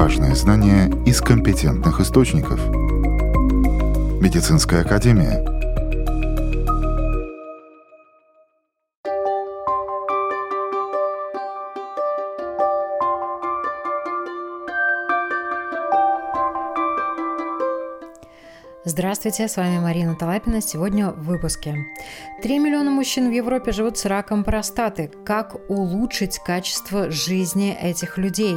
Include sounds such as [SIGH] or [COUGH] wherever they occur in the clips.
Важные знания из компетентных источников. Медицинская академия. Здравствуйте, с вами Марина Талапина. Сегодня в выпуске. 3 миллиона мужчин в Европе живут с раком простаты. Как улучшить качество жизни этих людей?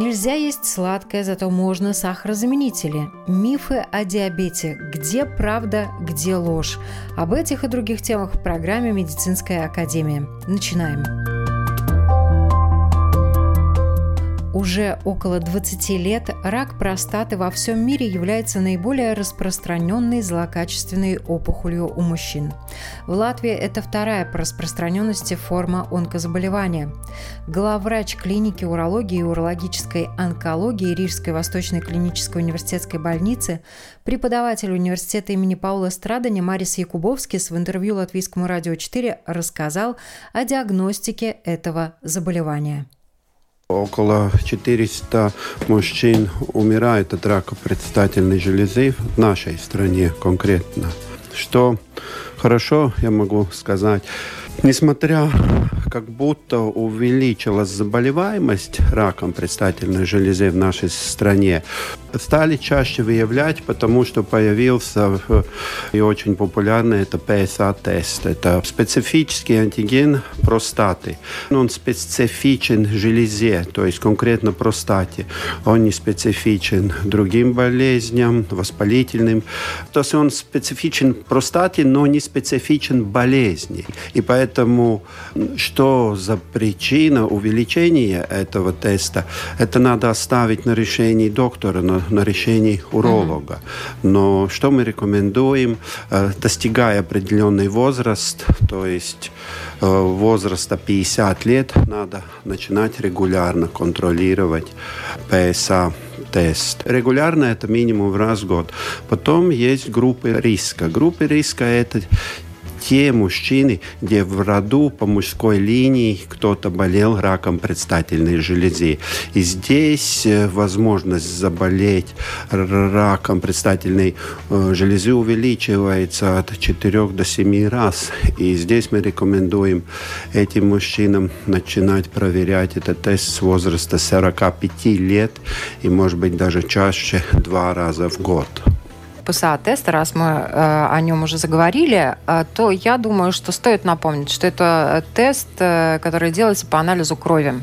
Нельзя есть сладкое, зато можно сахарозаменители. Мифы о диабете. Где правда, где ложь? Об этих и других темах в программе «Медицинская академия». Начинаем. Уже около 20 лет рак простаты во всем мире является наиболее распространенной злокачественной опухолью у мужчин. В Латвии это вторая по распространенности форма онкозаболевания. Главврач клиники урологии и урологической онкологии Рижской Восточной клинической университетской больницы, преподаватель университета имени Паула Страдания Марис Якубовский в интервью Латвийскому радио 4 рассказал о диагностике этого заболевания. Около 400 мужчин умирает от рака предстательной железы в нашей стране конкретно. Что хорошо, я могу сказать, несмотря как будто увеличилась заболеваемость раком предстательной железы в нашей стране, стали чаще выявлять, потому что появился и очень популярный это PSA-тест. Это специфический антиген простаты. Он специфичен железе, то есть конкретно простате. Он не специфичен другим болезням, воспалительным. То есть он специфичен простате, но не специфичен болезни. И поэтому что за причина увеличения этого теста, это надо оставить на решении доктора, на, на решении уролога. Но что мы рекомендуем, э, достигая определенный возраст, то есть э, возраста 50 лет, надо начинать регулярно контролировать ПСА тест. Регулярно это минимум раз в год. Потом есть группы риска. Группы риска это те мужчины, где в роду по мужской линии кто-то болел раком предстательной железы. И здесь э, возможность заболеть раком предстательной э, железы увеличивается от 4 до 7 раз. И здесь мы рекомендуем этим мужчинам начинать проверять этот тест с возраста 45 лет и, может быть, даже чаще два раза в год. ПСА-теста, раз мы э, о нем уже заговорили, э, то я думаю, что стоит напомнить, что это тест, э, который делается по анализу крови.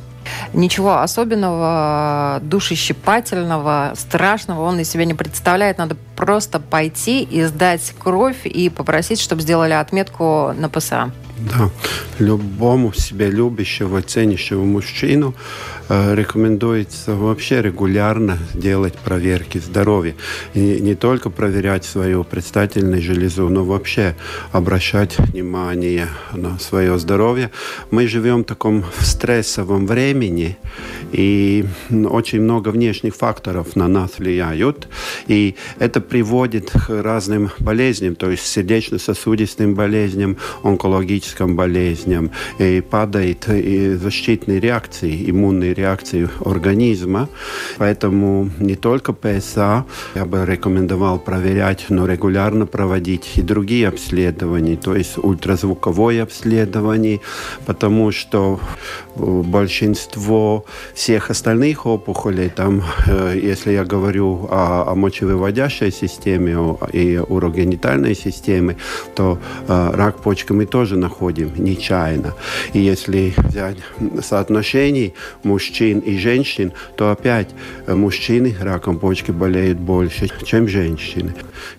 Ничего особенного, душещипательного, страшного он из себя не представляет. Надо просто пойти и сдать кровь и попросить, чтобы сделали отметку на ПСА. Да, любому себя любящего, ценящего мужчину э, рекомендуется вообще регулярно делать проверки здоровья. И не только проверять свою предстательную железу, но вообще обращать внимание на свое здоровье. Мы живем в таком стрессовом времени, и очень много внешних факторов на нас влияют. И это приводит к разным болезням, то есть сердечно-сосудистым болезням, онкологическим онкологическим болезням, и падает и защитные реакции, иммунные реакции организма. Поэтому не только ПСА я бы рекомендовал проверять, но регулярно проводить и другие обследования, то есть ультразвуковое обследование, потому что большинство всех остальных опухолей, там, э, если я говорю о, о мочевыводящей системе и урогенитальной системе, то э, рак почки мы тоже находим находим нечаянно. И если взять соотношение мужчин и женщин, то опять э, мужчины раком почки болеют больше, чем женщины.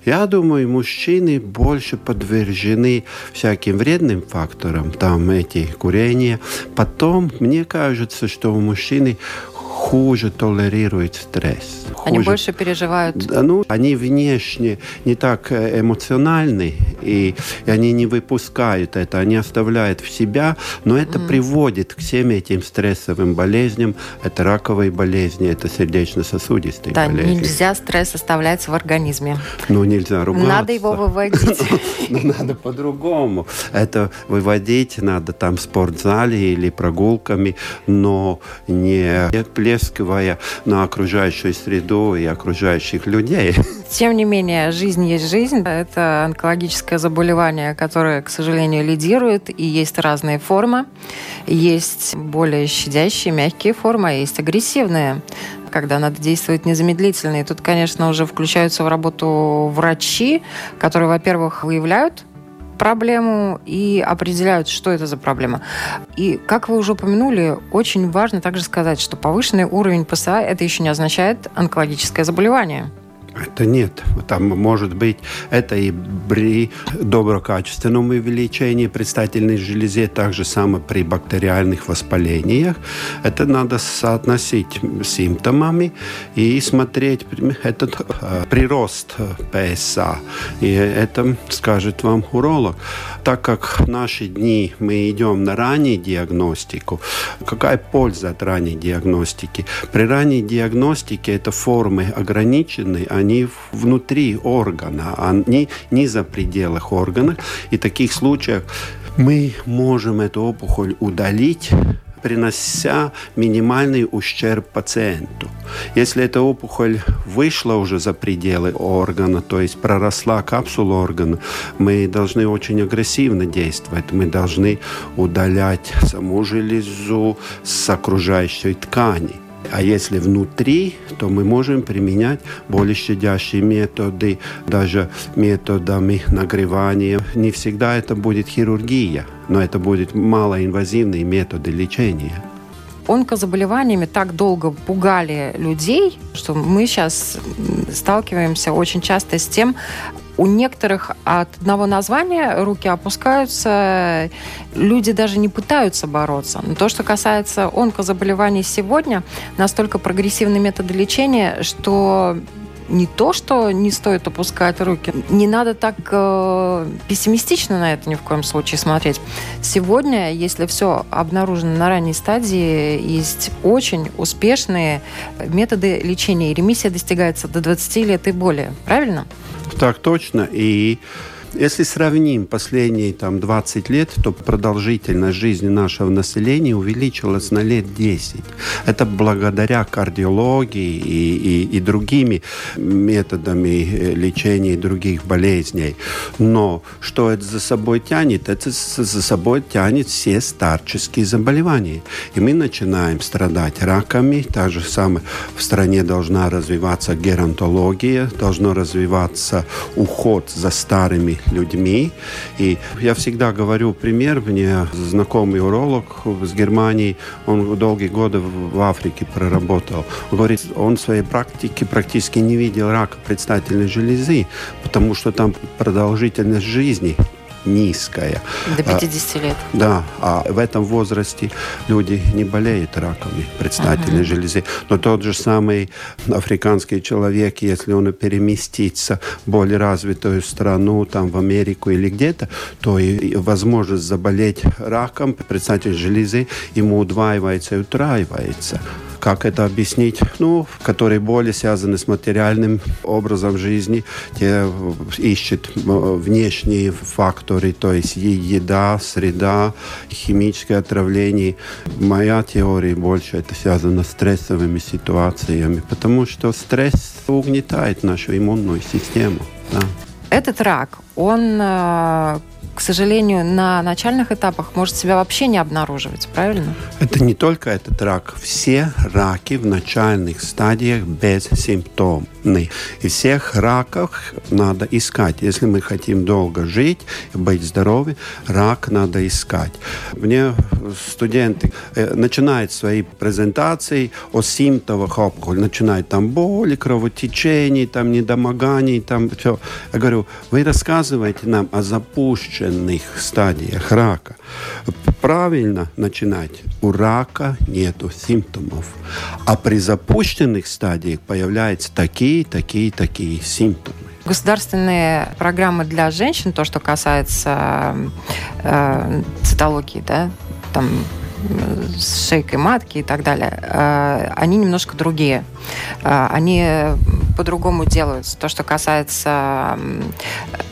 Я думаю, мужчины больше подвержены всяким вредным факторам, там эти курения. Потом, мне кажется, что у мужчины хуже толерируют стресс. Хуже. Они больше переживают. Ну, они внешне не так э, эмоциональны, и, и они не выпускают это, они оставляют в себя, но это mm. приводит к всем этим стрессовым болезням. Это раковые болезни, это сердечно-сосудистые да, болезни. нельзя стресс оставлять в организме. Ну, нельзя ругаться. Надо его выводить. [LAUGHS] Ну, надо по-другому. Это выводить надо там в спортзале или прогулками, но не выплескивая на окружающую среду и окружающих людей. [LAUGHS] Тем не менее, жизнь есть жизнь. Это онкологическое заболевание, которое, к сожалению, лидирует, и есть разные формы. Есть более щадящие, мягкие формы, а есть агрессивные когда надо действовать незамедлительно. И тут, конечно, уже включаются в работу врачи, которые, во-первых, выявляют проблему и определяют, что это за проблема. И, как вы уже упомянули, очень важно также сказать, что повышенный уровень ПСА – это еще не означает онкологическое заболевание. Это нет. Там может быть это и при доброкачественном увеличении предстательной железы, так же самое при бактериальных воспалениях. Это надо соотносить с симптомами и смотреть этот э, прирост ПСА. И это скажет вам уролог. Так как в наши дни мы идем на раннюю диагностику, какая польза от ранней диагностики? При ранней диагностике это формы ограничены, они они внутри органа, они не за пределах органа. И в таких случаях мы можем эту опухоль удалить принося минимальный ущерб пациенту. Если эта опухоль вышла уже за пределы органа, то есть проросла капсула органа, мы должны очень агрессивно действовать. Мы должны удалять саму железу с окружающей ткани. А если внутри, то мы можем применять более щадящие методы, даже методами нагревания. Не всегда это будет хирургия, но это будет малоинвазивные методы лечения онкозаболеваниями так долго пугали людей, что мы сейчас сталкиваемся очень часто с тем, у некоторых от одного названия руки опускаются, люди даже не пытаются бороться. Но то, что касается онкозаболеваний сегодня, настолько прогрессивные методы лечения, что не то, что не стоит опускать руки, не надо так э, пессимистично на это ни в коем случае смотреть. Сегодня, если все обнаружено на ранней стадии, есть очень успешные методы лечения, и ремиссия достигается до 20 лет и более. Правильно? Так точно. И если сравним последние там, 20 лет, то продолжительность жизни нашего населения увеличилась на лет 10. Это благодаря кардиологии и, и, и другими методами э, лечения других болезней. Но что это за собой тянет? Это за собой тянет все старческие заболевания. И мы начинаем страдать раками. Так же самое в стране должна развиваться геронтология, должно развиваться уход за старыми людьми. И я всегда говорю пример. Мне знакомый уролог с Германии, он долгие годы в Африке проработал. Он говорит, он в своей практике практически не видел рака предстательной железы, потому что там продолжительность жизни низкая. До 50 а, лет. Да, а в этом возрасте люди не болеют раками предстательной uh-huh. железы. Но тот же самый африканский человек, если он переместится в более развитую страну, там в Америку или где-то, то и возможность заболеть раком предстательной железы ему удваивается и утраивается. Как это объяснить? Ну, которые более связаны с материальным образом жизни, те ищут внешние факторы, то есть еда, среда, химическое отравление. Моя теория больше это связано с стрессовыми ситуациями, потому что стресс угнетает нашу иммунную систему. Да. Этот рак, он э, к сожалению, на начальных этапах может себя вообще не обнаруживать, правильно? Это не только этот рак. Все раки в начальных стадиях бессимптомны. И всех раков надо искать. Если мы хотим долго жить, быть здоровы, рак надо искать. Мне студенты э, начинают свои презентации о симптомах опухоли. Начинают там боли, кровотечений, там недомоганий, там все. Я говорю, вы рассказываете нам о запущенных стадиях рака. Правильно начинать. У рака нет симптомов. А при запущенных стадиях появляются такие, такие, такие симптомы государственные программы для женщин, то, что касается э, цитологии, да, там с шейкой матки и так далее, э, они немножко другие. Э, они по-другому делаются. То, что касается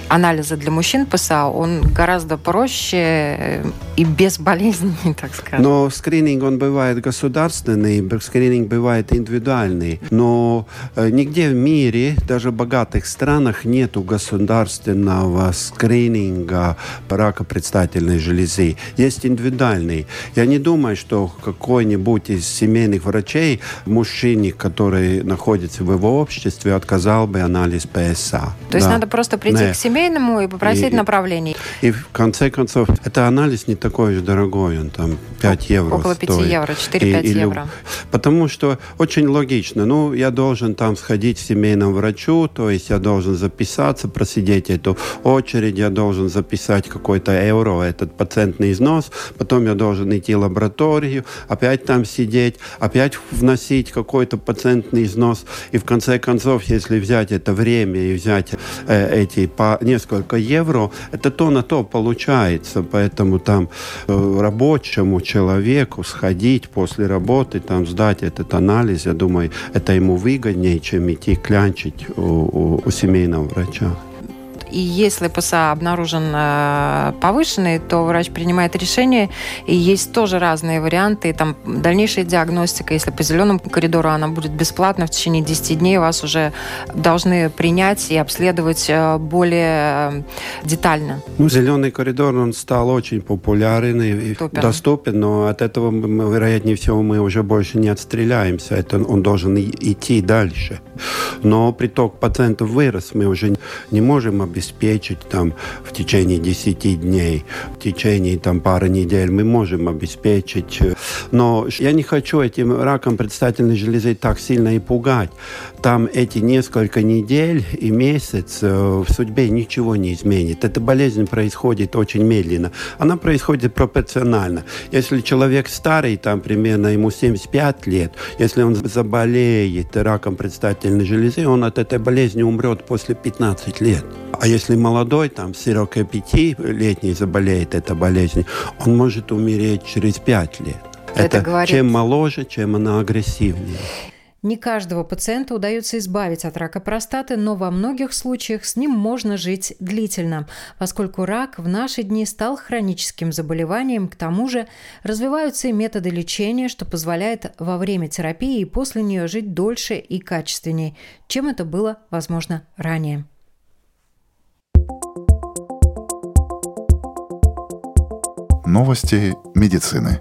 анализа для мужчин ПСА, он гораздо проще и безболезненный, так сказать. Но скрининг, он бывает государственный, скрининг бывает индивидуальный. Но э, нигде в мире, даже в богатых странах, нету государственного скрининга рака предстательной железы. Есть индивидуальный. Я не думаю, что какой-нибудь из семейных врачей мужчине, который находится в его обществе, отказал бы анализ ПСА. То есть надо просто прийти Нет. к семейному и попросить и, направлений. И, и в конце концов, это анализ не такой же дорогой, он там 5 евро Около 5 стоит. евро, 4-5 евро. Потому что очень логично. Ну, я должен там сходить к семейному врачу, то есть я должен записаться, просидеть эту очередь, я должен записать какой-то евро, этот пациентный износ, потом я должен идти в лабораторию, опять там сидеть, опять вносить какой-то пациентный износ. И в конце концов, если взять это время и взять э, эти по несколько евро, это то на то получается. Поэтому там э, рабочему человеку сходить после работы, там сдать этот анализ, я думаю, это ему выгоднее, чем идти клянчить у, у, у семейного врача. И если ПСА обнаружен э, повышенный, то врач принимает решение. И есть тоже разные варианты. Там дальнейшая диагностика, если по зеленому коридору она будет бесплатна, в течение 10 дней вас уже должны принять и обследовать э, более э, детально. Ну, зеленый коридор, он стал очень популярен и доступен, доступен но от этого, вероятнее всего, мы уже больше не отстреляемся. Это он должен идти дальше. Но приток пациентов вырос, мы уже не можем обеспечить там в течение 10 дней, в течение там пары недель мы можем обеспечить. Но я не хочу этим раком предстательной железы так сильно и пугать. Там эти несколько недель и месяц э, в судьбе ничего не изменит. Эта болезнь происходит очень медленно. Она происходит пропорционально. Если человек старый, там примерно ему 75 лет, если он заболеет раком предстательной железы, он от этой болезни умрет после 15 лет. А если молодой, там, 45-летний заболеет этой болезнью, он может умереть через 5 лет. Это, Это говорит... чем моложе, чем она агрессивнее. Не каждого пациента удается избавить от рака простаты, но во многих случаях с ним можно жить длительно, поскольку рак в наши дни стал хроническим заболеванием, к тому же развиваются и методы лечения, что позволяет во время терапии и после нее жить дольше и качественнее, чем это было возможно ранее. Новости медицины.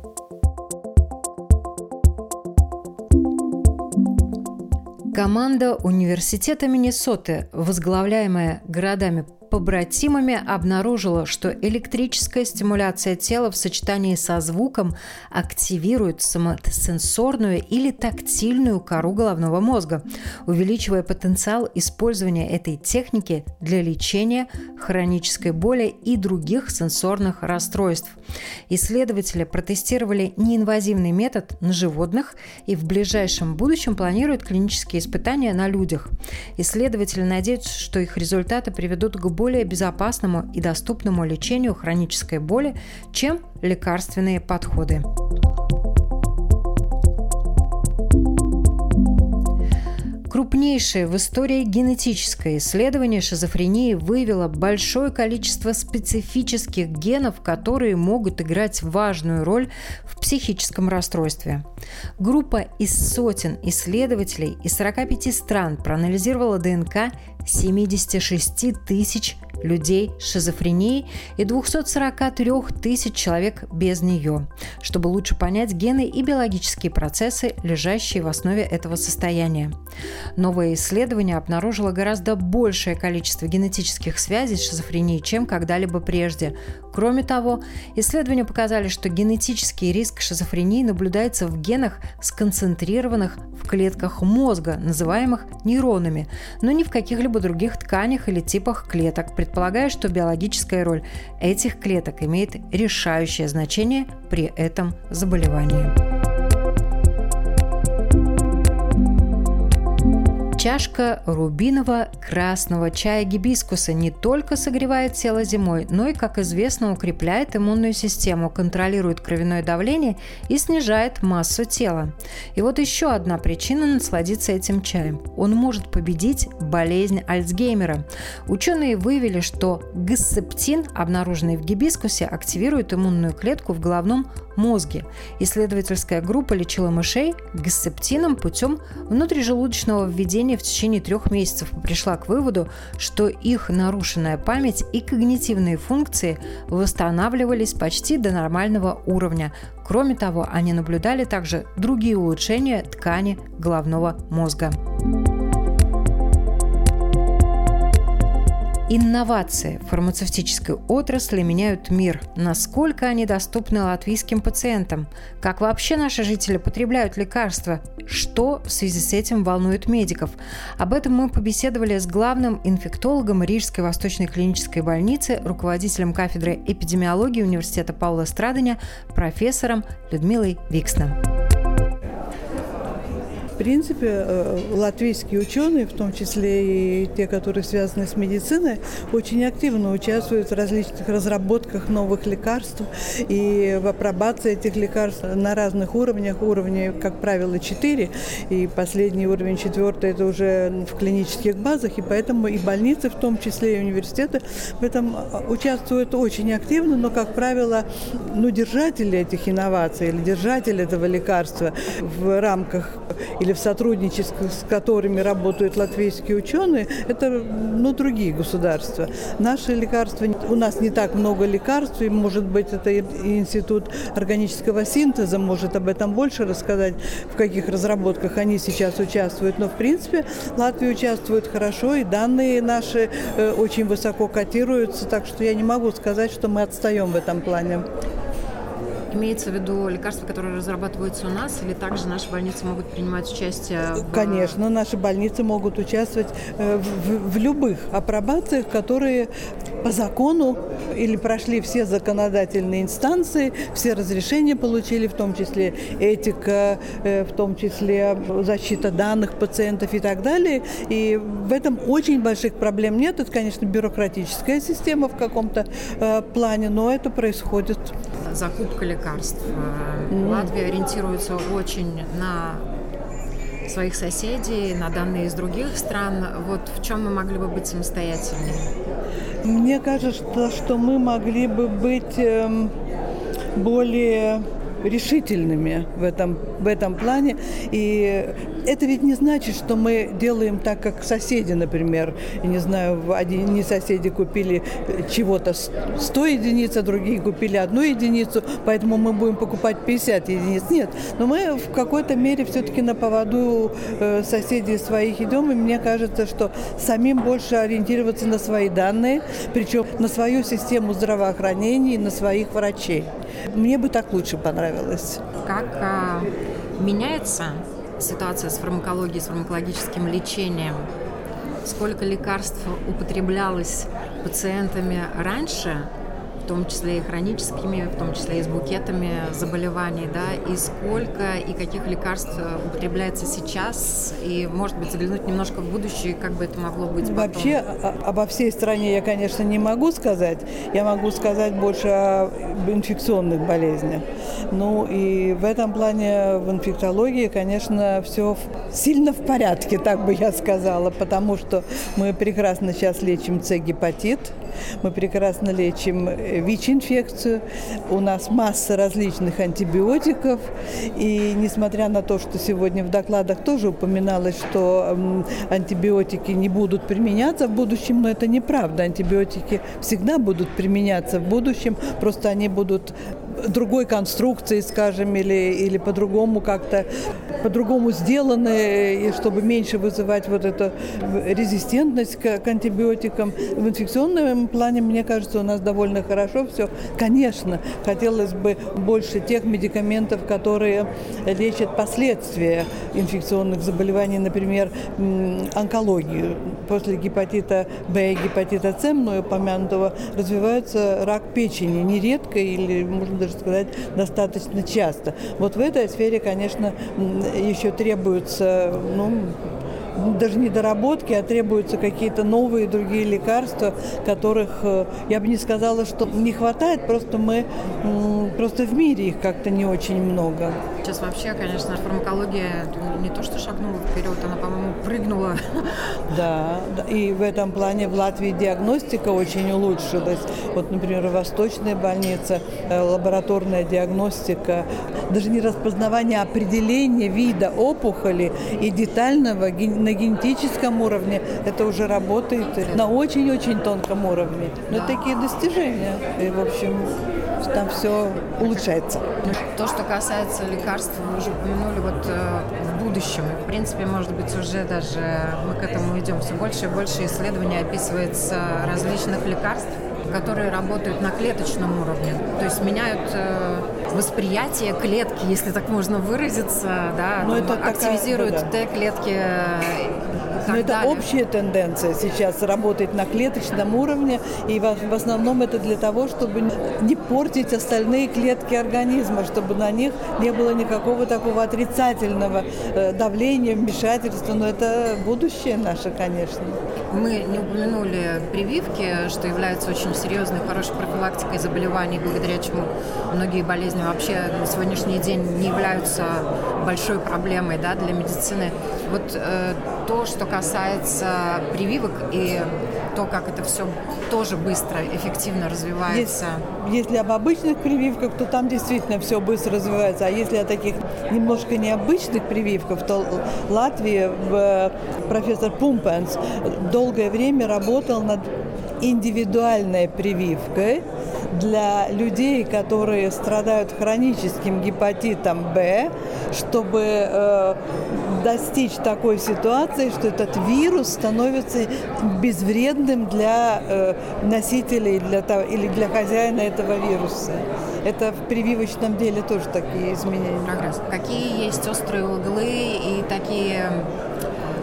Команда Университета Миннесоты, возглавляемая городами побратимами обнаружила, что электрическая стимуляция тела в сочетании со звуком активирует самосенсорную или тактильную кору головного мозга, увеличивая потенциал использования этой техники для лечения хронической боли и других сенсорных расстройств. Исследователи протестировали неинвазивный метод на животных и в ближайшем будущем планируют клинические испытания на людях. Исследователи надеются, что их результаты приведут к более безопасному и доступному лечению хронической боли, чем лекарственные подходы. Крупнейшее в истории генетическое исследование шизофрении выявило большое количество специфических генов, которые могут играть важную роль в психическом расстройстве. Группа из сотен исследователей из 45 стран проанализировала ДНК 76 тысяч людей с шизофренией и 243 тысяч человек без нее, чтобы лучше понять гены и биологические процессы, лежащие в основе этого состояния. Новое исследование обнаружило гораздо большее количество генетических связей с шизофренией, чем когда-либо прежде. Кроме того, исследования показали, что генетический риск шизофрении наблюдается в генах, сконцентрированных в клетках мозга, называемых нейронами, но не в каких-либо других тканях или типах клеток, предполагая, что биологическая роль этих клеток имеет решающее значение при этом заболевании. Чашка рубинового красного чая гибискуса не только согревает тело зимой, но и, как известно, укрепляет иммунную систему, контролирует кровяное давление и снижает массу тела. И вот еще одна причина насладиться этим чаем. Он может победить болезнь Альцгеймера. Ученые выявили, что гассептин, обнаруженный в гибискусе, активирует иммунную клетку в головном мозге. Исследовательская группа лечила мышей гассептином путем внутрижелудочного введения в течение трех месяцев и пришла к выводу, что их нарушенная память и когнитивные функции восстанавливались почти до нормального уровня. Кроме того, они наблюдали также другие улучшения ткани головного мозга. Инновации фармацевтической отрасли меняют мир. Насколько они доступны латвийским пациентам? Как вообще наши жители потребляют лекарства? Что в связи с этим волнует медиков? Об этом мы побеседовали с главным инфектологом Рижской Восточной клинической больницы, руководителем кафедры эпидемиологии Университета Паула Страдания, профессором Людмилой Виксном. В принципе, э, латвийские ученые, в том числе и те, которые связаны с медициной, очень активно участвуют в различных разработках новых лекарств. И в апробации этих лекарств на разных уровнях. Уровни, как правило, 4, и последний уровень 4 это уже в клинических базах, и поэтому и больницы, в том числе и университеты, в этом э, участвуют очень активно, но, как правило, ну, держатели этих инноваций или держатели этого лекарства в рамках или в сотрудничестве с которыми работают латвийские ученые, это ну, другие государства. Наши лекарства, у нас не так много лекарств, и, может быть, это и институт органического синтеза может об этом больше рассказать, в каких разработках они сейчас участвуют. Но, в принципе, Латвия участвует хорошо, и данные наши э, очень высоко котируются, так что я не могу сказать, что мы отстаем в этом плане. Имеется в виду лекарства, которые разрабатываются у нас, или также наши больницы могут принимать участие? В... Конечно, наши больницы могут участвовать э, в, в любых апробациях, которые по закону или прошли все законодательные инстанции, все разрешения получили, в том числе этика, э, в том числе защита данных пациентов и так далее. И в этом очень больших проблем нет. Это, конечно, бюрократическая система в каком-то э, плане, но это происходит закупка лекарств. Mm-hmm. Латвия ориентируется очень на своих соседей, на данные из других стран. Вот в чем мы могли бы быть самостоятельнее? Мне кажется, что мы могли бы быть эм, более решительными в этом, в этом плане. И это ведь не значит, что мы делаем так, как соседи, например. Я не знаю, одни соседи купили чего-то 100 единиц, а другие купили одну единицу, поэтому мы будем покупать 50 единиц. Нет, но мы в какой-то мере все-таки на поводу э, соседей своих идем, и мне кажется, что самим больше ориентироваться на свои данные, причем на свою систему здравоохранения и на своих врачей. Мне бы так лучше понравилось. Как а, меняется ситуация с фармакологией, с фармакологическим лечением? Сколько лекарств употреблялось пациентами раньше, в том числе и хроническими, в том числе и с букетами заболеваний, да, и сколько и каких лекарств употребляется сейчас, и, может быть, заглянуть немножко в будущее, как бы это могло быть потом. Вообще, обо всей стране я, конечно, не могу сказать. Я могу сказать больше о инфекционных болезнях. Ну, и в этом плане в инфектологии, конечно, все сильно в порядке, так бы я сказала, потому что мы прекрасно сейчас лечим С-гепатит, мы прекрасно лечим э, ВИЧ-инфекцию. У нас масса различных антибиотиков. И несмотря на то, что сегодня в докладах тоже упоминалось, что антибиотики не будут применяться в будущем, но это неправда. Антибиотики всегда будут применяться в будущем, просто они будут другой конструкции, скажем, или, или по-другому как-то, по-другому сделаны, и чтобы меньше вызывать вот эту резистентность к, к антибиотикам. В инфекционном плане, мне кажется, у нас довольно хорошо все. Конечно, хотелось бы больше тех медикаментов, которые лечат последствия инфекционных заболеваний, например, онкологию. После гепатита Б и гепатита С, мной упомянутого, развивается рак печени нередко или, можно даже сказать, достаточно часто. Вот в этой сфере, конечно, еще требуется ну, даже не доработки, а требуются какие-то новые другие лекарства, которых э, я бы не сказала, что не хватает, просто мы просто в мире их как-то не очень много. Сейчас вообще, конечно, фармакология не то что шагнула вперед, она, по-моему, прыгнула. Да, и в этом плане в Латвии диагностика очень улучшилась. Вот, например, Восточная больница, э, лабораторная диагностика, даже не распознавание, а определение вида опухоли и детального на генетическом уровне, это уже работает на очень-очень тонком уровне. Но да. такие достижения. И, в общем, там все улучшается. Ну, то, что касается лекарств, вы уже упомянули вот э, в будущем. В принципе, может быть, уже даже мы к этому идем. Все больше и больше исследований описывается различных лекарств, которые работают на клеточном уровне, то есть меняют э, восприятие клетки, если так можно выразиться, да, Но ну, там, это активизируют такая, да. Т-клетки э, но это далее. общая тенденция сейчас работать на клеточном уровне, и в основном это для того, чтобы не портить остальные клетки организма, чтобы на них не было никакого такого отрицательного э, давления, вмешательства. Но это будущее наше, конечно. Мы не упомянули прививки, что является очень серьезной, хорошей профилактикой заболеваний, благодаря чему многие болезни вообще на сегодняшний день не являются большой проблемой да, для медицины. Вот э, то, что касается прививок и то, как это все тоже быстро, эффективно развивается. Если, если об обычных прививках, то там действительно все быстро развивается. А если о таких немножко необычных прививках, то в Латвии профессор Пумпенс долгое время работал над индивидуальной прививкой для людей, которые страдают хроническим гепатитом Б, чтобы э, достичь такой ситуации, что этот вирус становится безвредным для э, носителей для того, или для хозяина этого вируса. Это в прививочном деле тоже такие изменения. Прогресс. Какие есть острые углы и такие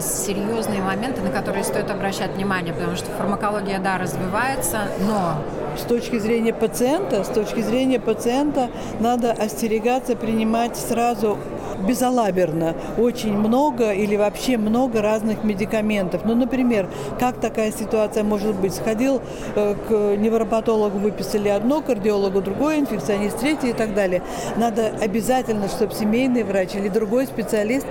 серьезные моменты, на которые стоит обращать внимание, потому что фармакология, да, развивается, но с точки зрения пациента, с точки зрения пациента надо остерегаться принимать сразу безалаберно очень много или вообще много разных медикаментов. Ну, например, как такая ситуация может быть? Сходил э, к невропатологу, выписали одно, кардиологу другое, инфекционист третье и так далее. Надо обязательно, чтобы семейный врач или другой специалист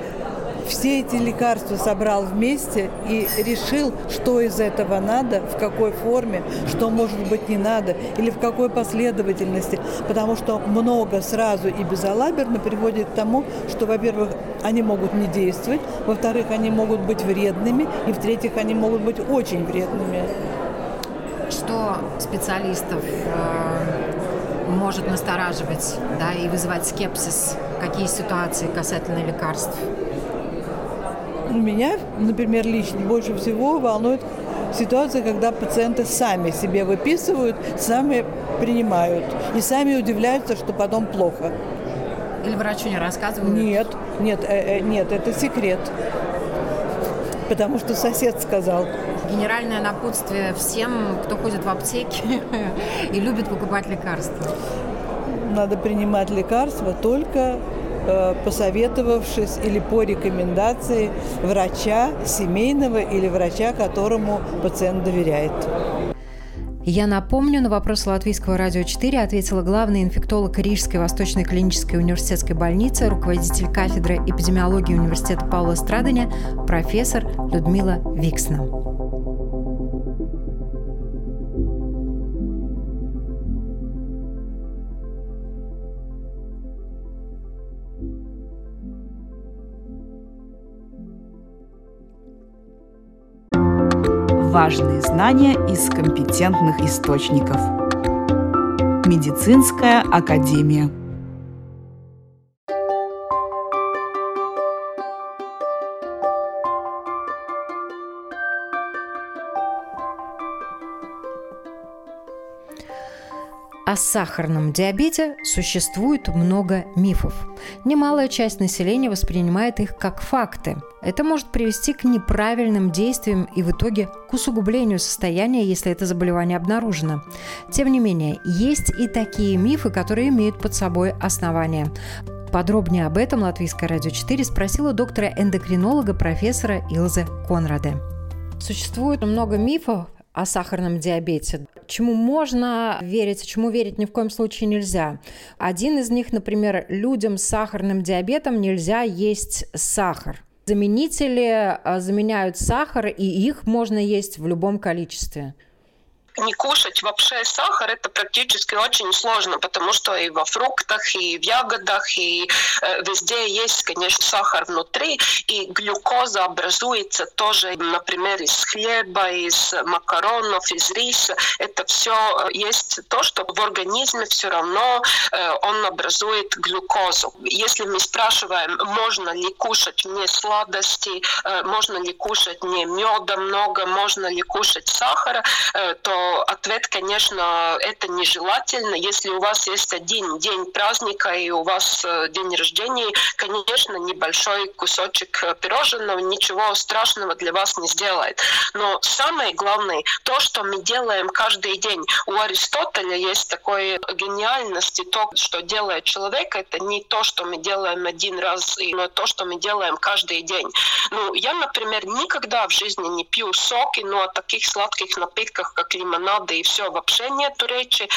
все эти лекарства собрал вместе и решил, что из этого надо, в какой форме, что может быть не надо или в какой последовательности. Потому что много сразу и безалаберно приводит к тому, что, во-первых, они могут не действовать, во-вторых, они могут быть вредными, и в-третьих, они могут быть очень вредными. Что специалистов э, может настораживать да, и вызывать скепсис? Какие ситуации касательно лекарств? Меня, например, лично больше всего волнует ситуация, когда пациенты сами себе выписывают, сами принимают и сами удивляются, что потом плохо. Или врачу не рассказывают? Нет, нет, э, э, нет, это секрет. Потому что сосед сказал. Генеральное напутствие всем, кто ходит в аптеки [LAUGHS] и любит покупать лекарства. Надо принимать лекарства только посоветовавшись или по рекомендации врача семейного или врача, которому пациент доверяет. Я напомню, на вопрос Латвийского радио 4 ответила главный инфектолог Рижской Восточной клинической университетской больницы, руководитель кафедры эпидемиологии университета Паула Страдания, профессор Людмила Виксна. Важные знания из компетентных источников. Медицинская академия. О сахарном диабете существует много мифов. Немалая часть населения воспринимает их как факты. Это может привести к неправильным действиям и в итоге к усугублению состояния, если это заболевание обнаружено. Тем не менее, есть и такие мифы, которые имеют под собой основания. Подробнее об этом Латвийское радио 4 спросила доктора-эндокринолога профессора Илзы Конраде. Существует много мифов о сахарном диабете. Чему можно верить, чему верить ни в коем случае нельзя. Один из них, например, людям с сахарным диабетом нельзя есть сахар. Заменители а, заменяют сахар, и их можно есть в любом количестве не кушать вообще сахар, это практически очень сложно, потому что и во фруктах, и в ягодах, и э, везде есть, конечно, сахар внутри, и глюкоза образуется тоже, например, из хлеба, из макаронов, из риса. Это все э, есть то, что в организме все равно э, он образует глюкозу. Если мы спрашиваем, можно ли кушать не сладости, э, можно ли кушать не меда много, можно ли кушать сахара, э, то ответ, конечно, это нежелательно. Если у вас есть один день праздника и у вас э, день рождения, конечно, небольшой кусочек э, пирожного ничего страшного для вас не сделает. Но самое главное, то, что мы делаем каждый день. У Аристотеля есть такой гениальности, то, что делает человек, это не то, что мы делаем один раз, но то, что мы делаем каждый день. Ну, я, например, никогда в жизни не пью соки, но о таких сладких напитках, как лимон лимонада и все, вообще нету речи.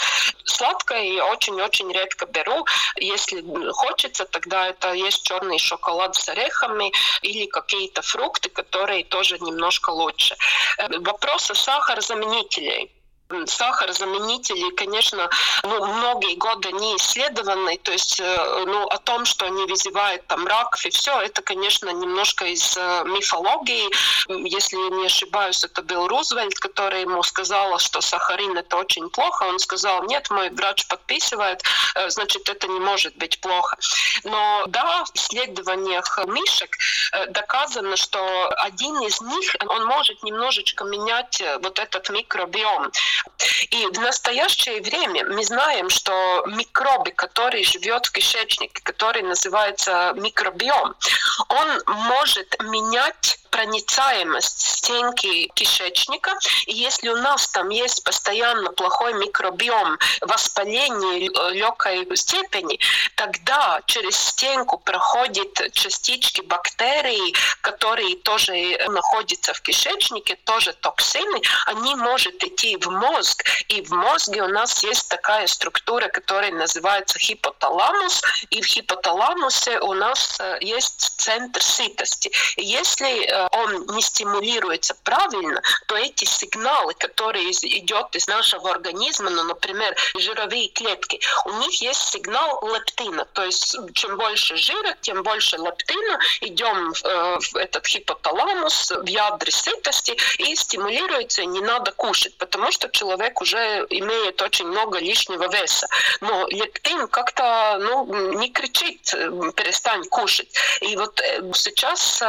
Сладкое я очень-очень редко беру. Если хочется, тогда это есть черный шоколад с орехами или какие-то фрукты, которые тоже немножко лучше. Э, вопрос о сахарозаменителей сахарозаменители, конечно, ну, многие годы не исследованы, то есть э, ну, о том, что они вызывают там раков и все, это, конечно, немножко из э, мифологии. Если я не ошибаюсь, это был Рузвельт, который ему сказал, что сахарин это очень плохо. Он сказал, нет, мой врач подписывает, э, значит, это не может быть плохо. Но да, в исследованиях мишек доказано, что один из них, он может немножечко менять вот этот микробиом. И в настоящее время мы знаем, что микробы, который живет в кишечнике, который называется микробиом, он может менять проницаемость стенки кишечника. И если у нас там есть постоянно плохой микробиом, воспаление легкой степени, тогда через стенку проходят частички бактерий, которые тоже находятся в кишечнике, тоже токсины, они могут идти в мозг. И в мозге у нас есть такая структура, которая называется хипоталамус. И в хипоталамусе у нас э, есть центр сытости. Если э, он не стимулируется правильно, то эти сигналы, которые идет из нашего организма, ну, например, жировые клетки, у них есть сигнал лептина. То есть чем больше жира, тем больше лептина. Идем э, в этот хипоталамус, в ядре сытости, и стимулируется, не надо кушать, потому что человек уже имеет очень много лишнего веса. Но лептин как-то ну, не кричит, э, перестань кушать. И вот э, сейчас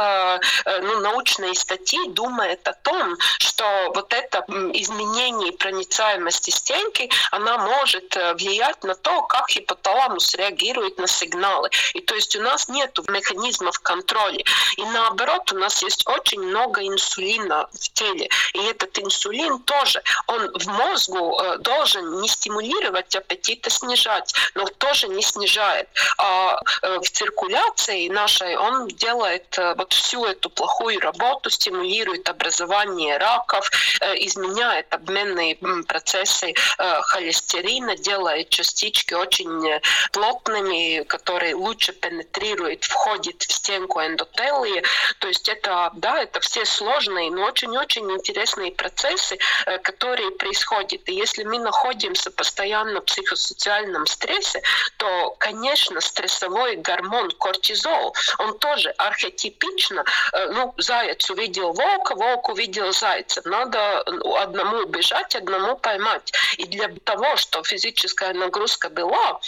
ну, научные статьи думают о том, что вот это изменение проницаемости стенки, она может э, влиять на то, как гипоталамус реагирует на сигналы. И то есть у нас нет механизмов контроля. И наоборот, у нас есть очень много инсулина в теле. И этот инсулин тоже, он в мозгу э, должен не стимулировать аппетит, а снижать, но тоже не снижает. А э, в циркуляции нашей он делает вот всю эту плохую работу, стимулирует образование раков, изменяет обменные процессы холестерина, делает частички очень плотными, которые лучше пенетрируют, входит в стенку эндотелии. То есть это, да, это все сложные, но очень-очень интересные процессы, которые происходят. И если мы находимся постоянно в психосоциальном стрессе, то, конечно, стрессовой гормон кортизол, он тоже архетипично, ну, заяц увидел волка, волк увидел зайца. Надо одному убежать, одному поймать. И для того, чтобы физическая нагрузка была,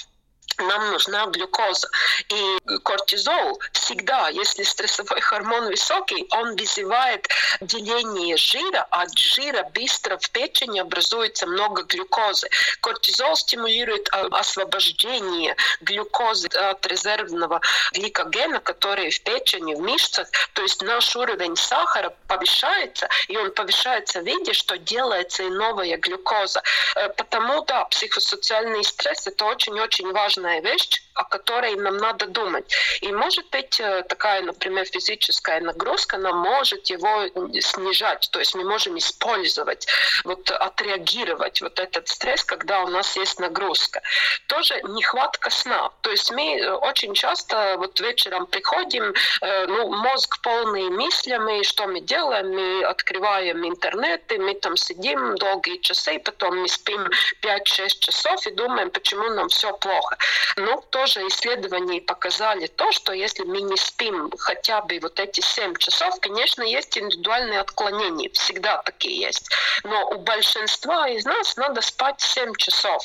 нам нужна глюкоза. И кортизол всегда, если стрессовой гормон высокий, он вызывает деление жира, а от жира быстро в печени образуется много глюкозы. Кортизол стимулирует а, освобождение глюкозы от резервного гликогена, который в печени, в мышцах. То есть наш уровень сахара повышается, и он повышается в виде, что делается и новая глюкоза. Э, потому, да, психосоциальный стресс – это очень-очень важно важная вещь, о которой нам надо думать. И может быть э, такая, например, физическая нагрузка, она может его снижать. То есть мы можем использовать, вот отреагировать вот этот стресс, когда у нас есть нагрузка. Тоже нехватка сна. То есть мы э, очень часто вот вечером приходим, э, ну, мозг полный мыслями, что мы делаем? Мы открываем интернет, и мы там сидим долгие часы, потом мы спим 5-6 часов и думаем, почему нам все плохо. Ну, тоже тоже исследования показали то, что если мы не спим хотя бы вот эти 7 часов, конечно, есть индивидуальные отклонения, всегда такие есть. Но у большинства из нас надо спать 7 часов.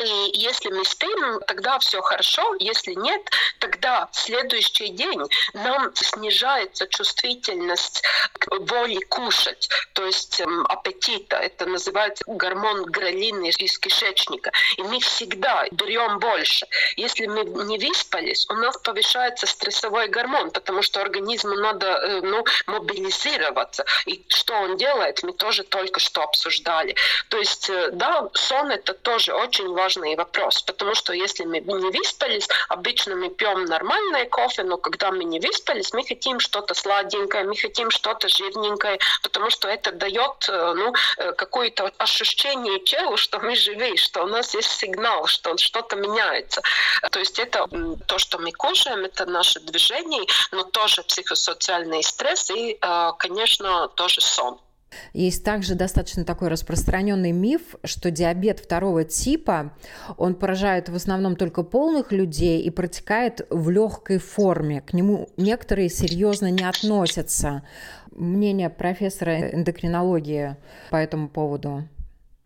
И если мы спим, тогда все хорошо. Если нет, тогда в следующий день нам снижается чувствительность к боли кушать, то есть эм, аппетита. Это называется гормон грелины из кишечника. И мы всегда берем больше. Если мы не выспались, у нас повышается стрессовой гормон, потому что организму надо э, ну, мобилизироваться. И что он делает, мы тоже только что обсуждали. То есть, э, да, сон это тоже очень важно важный вопрос, потому что если мы не выспались, обычно мы пьем нормальное кофе, но когда мы не выспались, мы хотим что-то сладенькое, мы хотим что-то жирненькое, потому что это дает э, ну, э, какое-то ощущение телу, что мы живы, что у нас есть сигнал, что что-то меняется. То есть это то, что мы кушаем, это наше движение, но тоже психосоциальный стресс и, э, конечно, тоже сон. Есть также достаточно такой распространенный миф, что диабет второго типа, он поражает в основном только полных людей и протекает в легкой форме. К нему некоторые серьезно не относятся. Мнение профессора эндокринологии по этому поводу.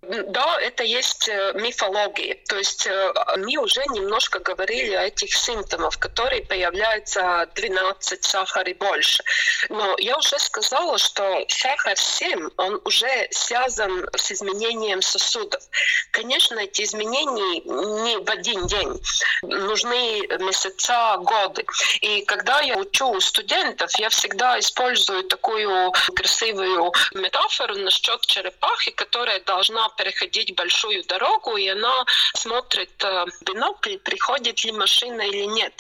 Да, это есть э, мифология. То есть э, мы уже немножко говорили о этих симптомах, которые появляются 12 сахар и больше. Но я уже сказала, что сахар 7, он уже связан с изменением сосудов. Конечно, эти изменения не в один день. Нужны месяца, годы. И когда я учу студентов, я всегда использую такую красивую метафору насчет черепахи, которая должна переходить большую дорогу, и она смотрит э, бинокль, приходит ли машина или нет.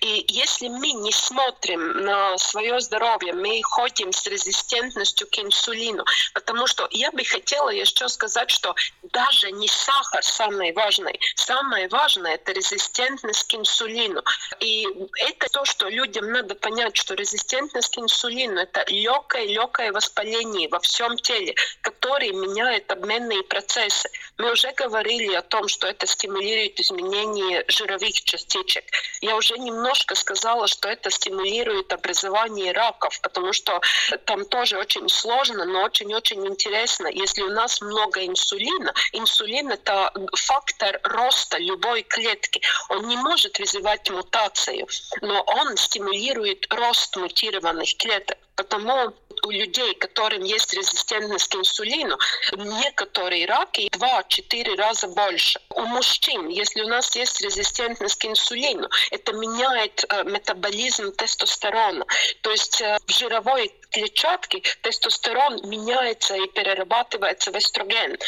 И если мы не смотрим на свое здоровье, мы ходим с резистентностью к инсулину, потому что я бы хотела еще сказать, что даже не сахар самый важный. Самое важное — это резистентность к инсулину. И это то, что людям надо понять, что резистентность к инсулину — это легкое-легкое воспаление во всем теле, которое меняет обменные процессы. Мы уже говорили о том, что это стимулирует изменение жировых частичек. Я уже немножко сказала, что это стимулирует образование раков, потому что там тоже очень сложно, но очень-очень интересно. Если у нас много инсулина, инсулин — это фактор роста любой клетки. Он не может вызывать мутацию, но он стимулирует рост мутированных клеток. Потому у людей, которым есть резистентность к инсулину, некоторые раки 2-4 раза больше. У мужчин, если у нас есть резистентность к инсулину, это меняет э, метаболизм тестостерона. То есть э, жировой клетчатке тестостерон меняется и перерабатывается в эстроген.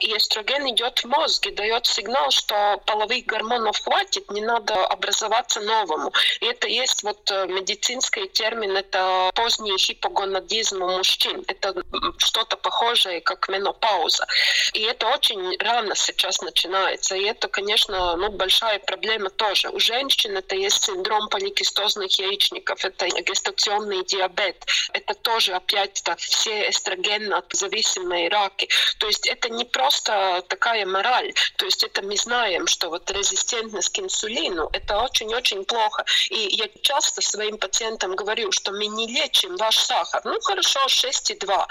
И эстроген идет в мозг и дает сигнал, что половых гормонов хватит, не надо образоваться новому. И это есть вот э, медицинский термин, это поздний гипогонадизм у мужчин. Это что-то похожее, как менопауза. И это очень рано сейчас начинается. И это, конечно, ну, большая проблема тоже. У женщин это есть синдром поликистозных яичников, это гестационный диабет. Это тоже опять так, все эстрогенно-зависимые раки. То есть это не просто такая мораль. То есть это мы знаем, что вот резистентность к инсулину это очень-очень плохо. И я часто своим пациентам говорю, что мы не лечим ваш сахар. Ну хорошо, 6,2.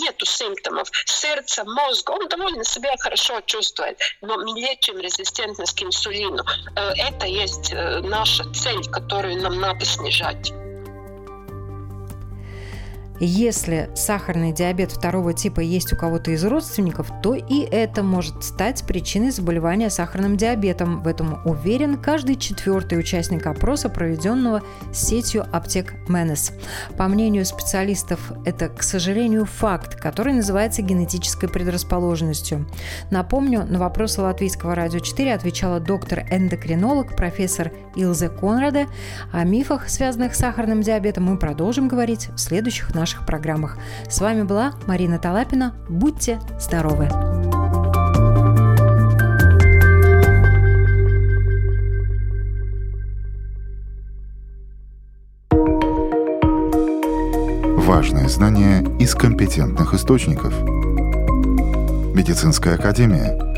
Нету симптомов. Сердце, мозг, он довольно себя хорошо чувствует. Но мы лечим резистентность к инсулину. Э, это есть э, наша цель, которую нам надо снижать. Если сахарный диабет второго типа есть у кого-то из родственников, то и это может стать причиной заболевания сахарным диабетом. В этом уверен каждый четвертый участник опроса, проведенного сетью аптек Менес. По мнению специалистов, это, к сожалению, факт, который называется генетической предрасположенностью. Напомню, на вопросы Латвийского радио 4 отвечала доктор-эндокринолог, профессор Илзе Конраде. О мифах, связанных с сахарным диабетом, мы продолжим говорить в следующих наших программах. С вами была Марина Талапина. Будьте здоровы! Важные знания из компетентных источников. Медицинская академия –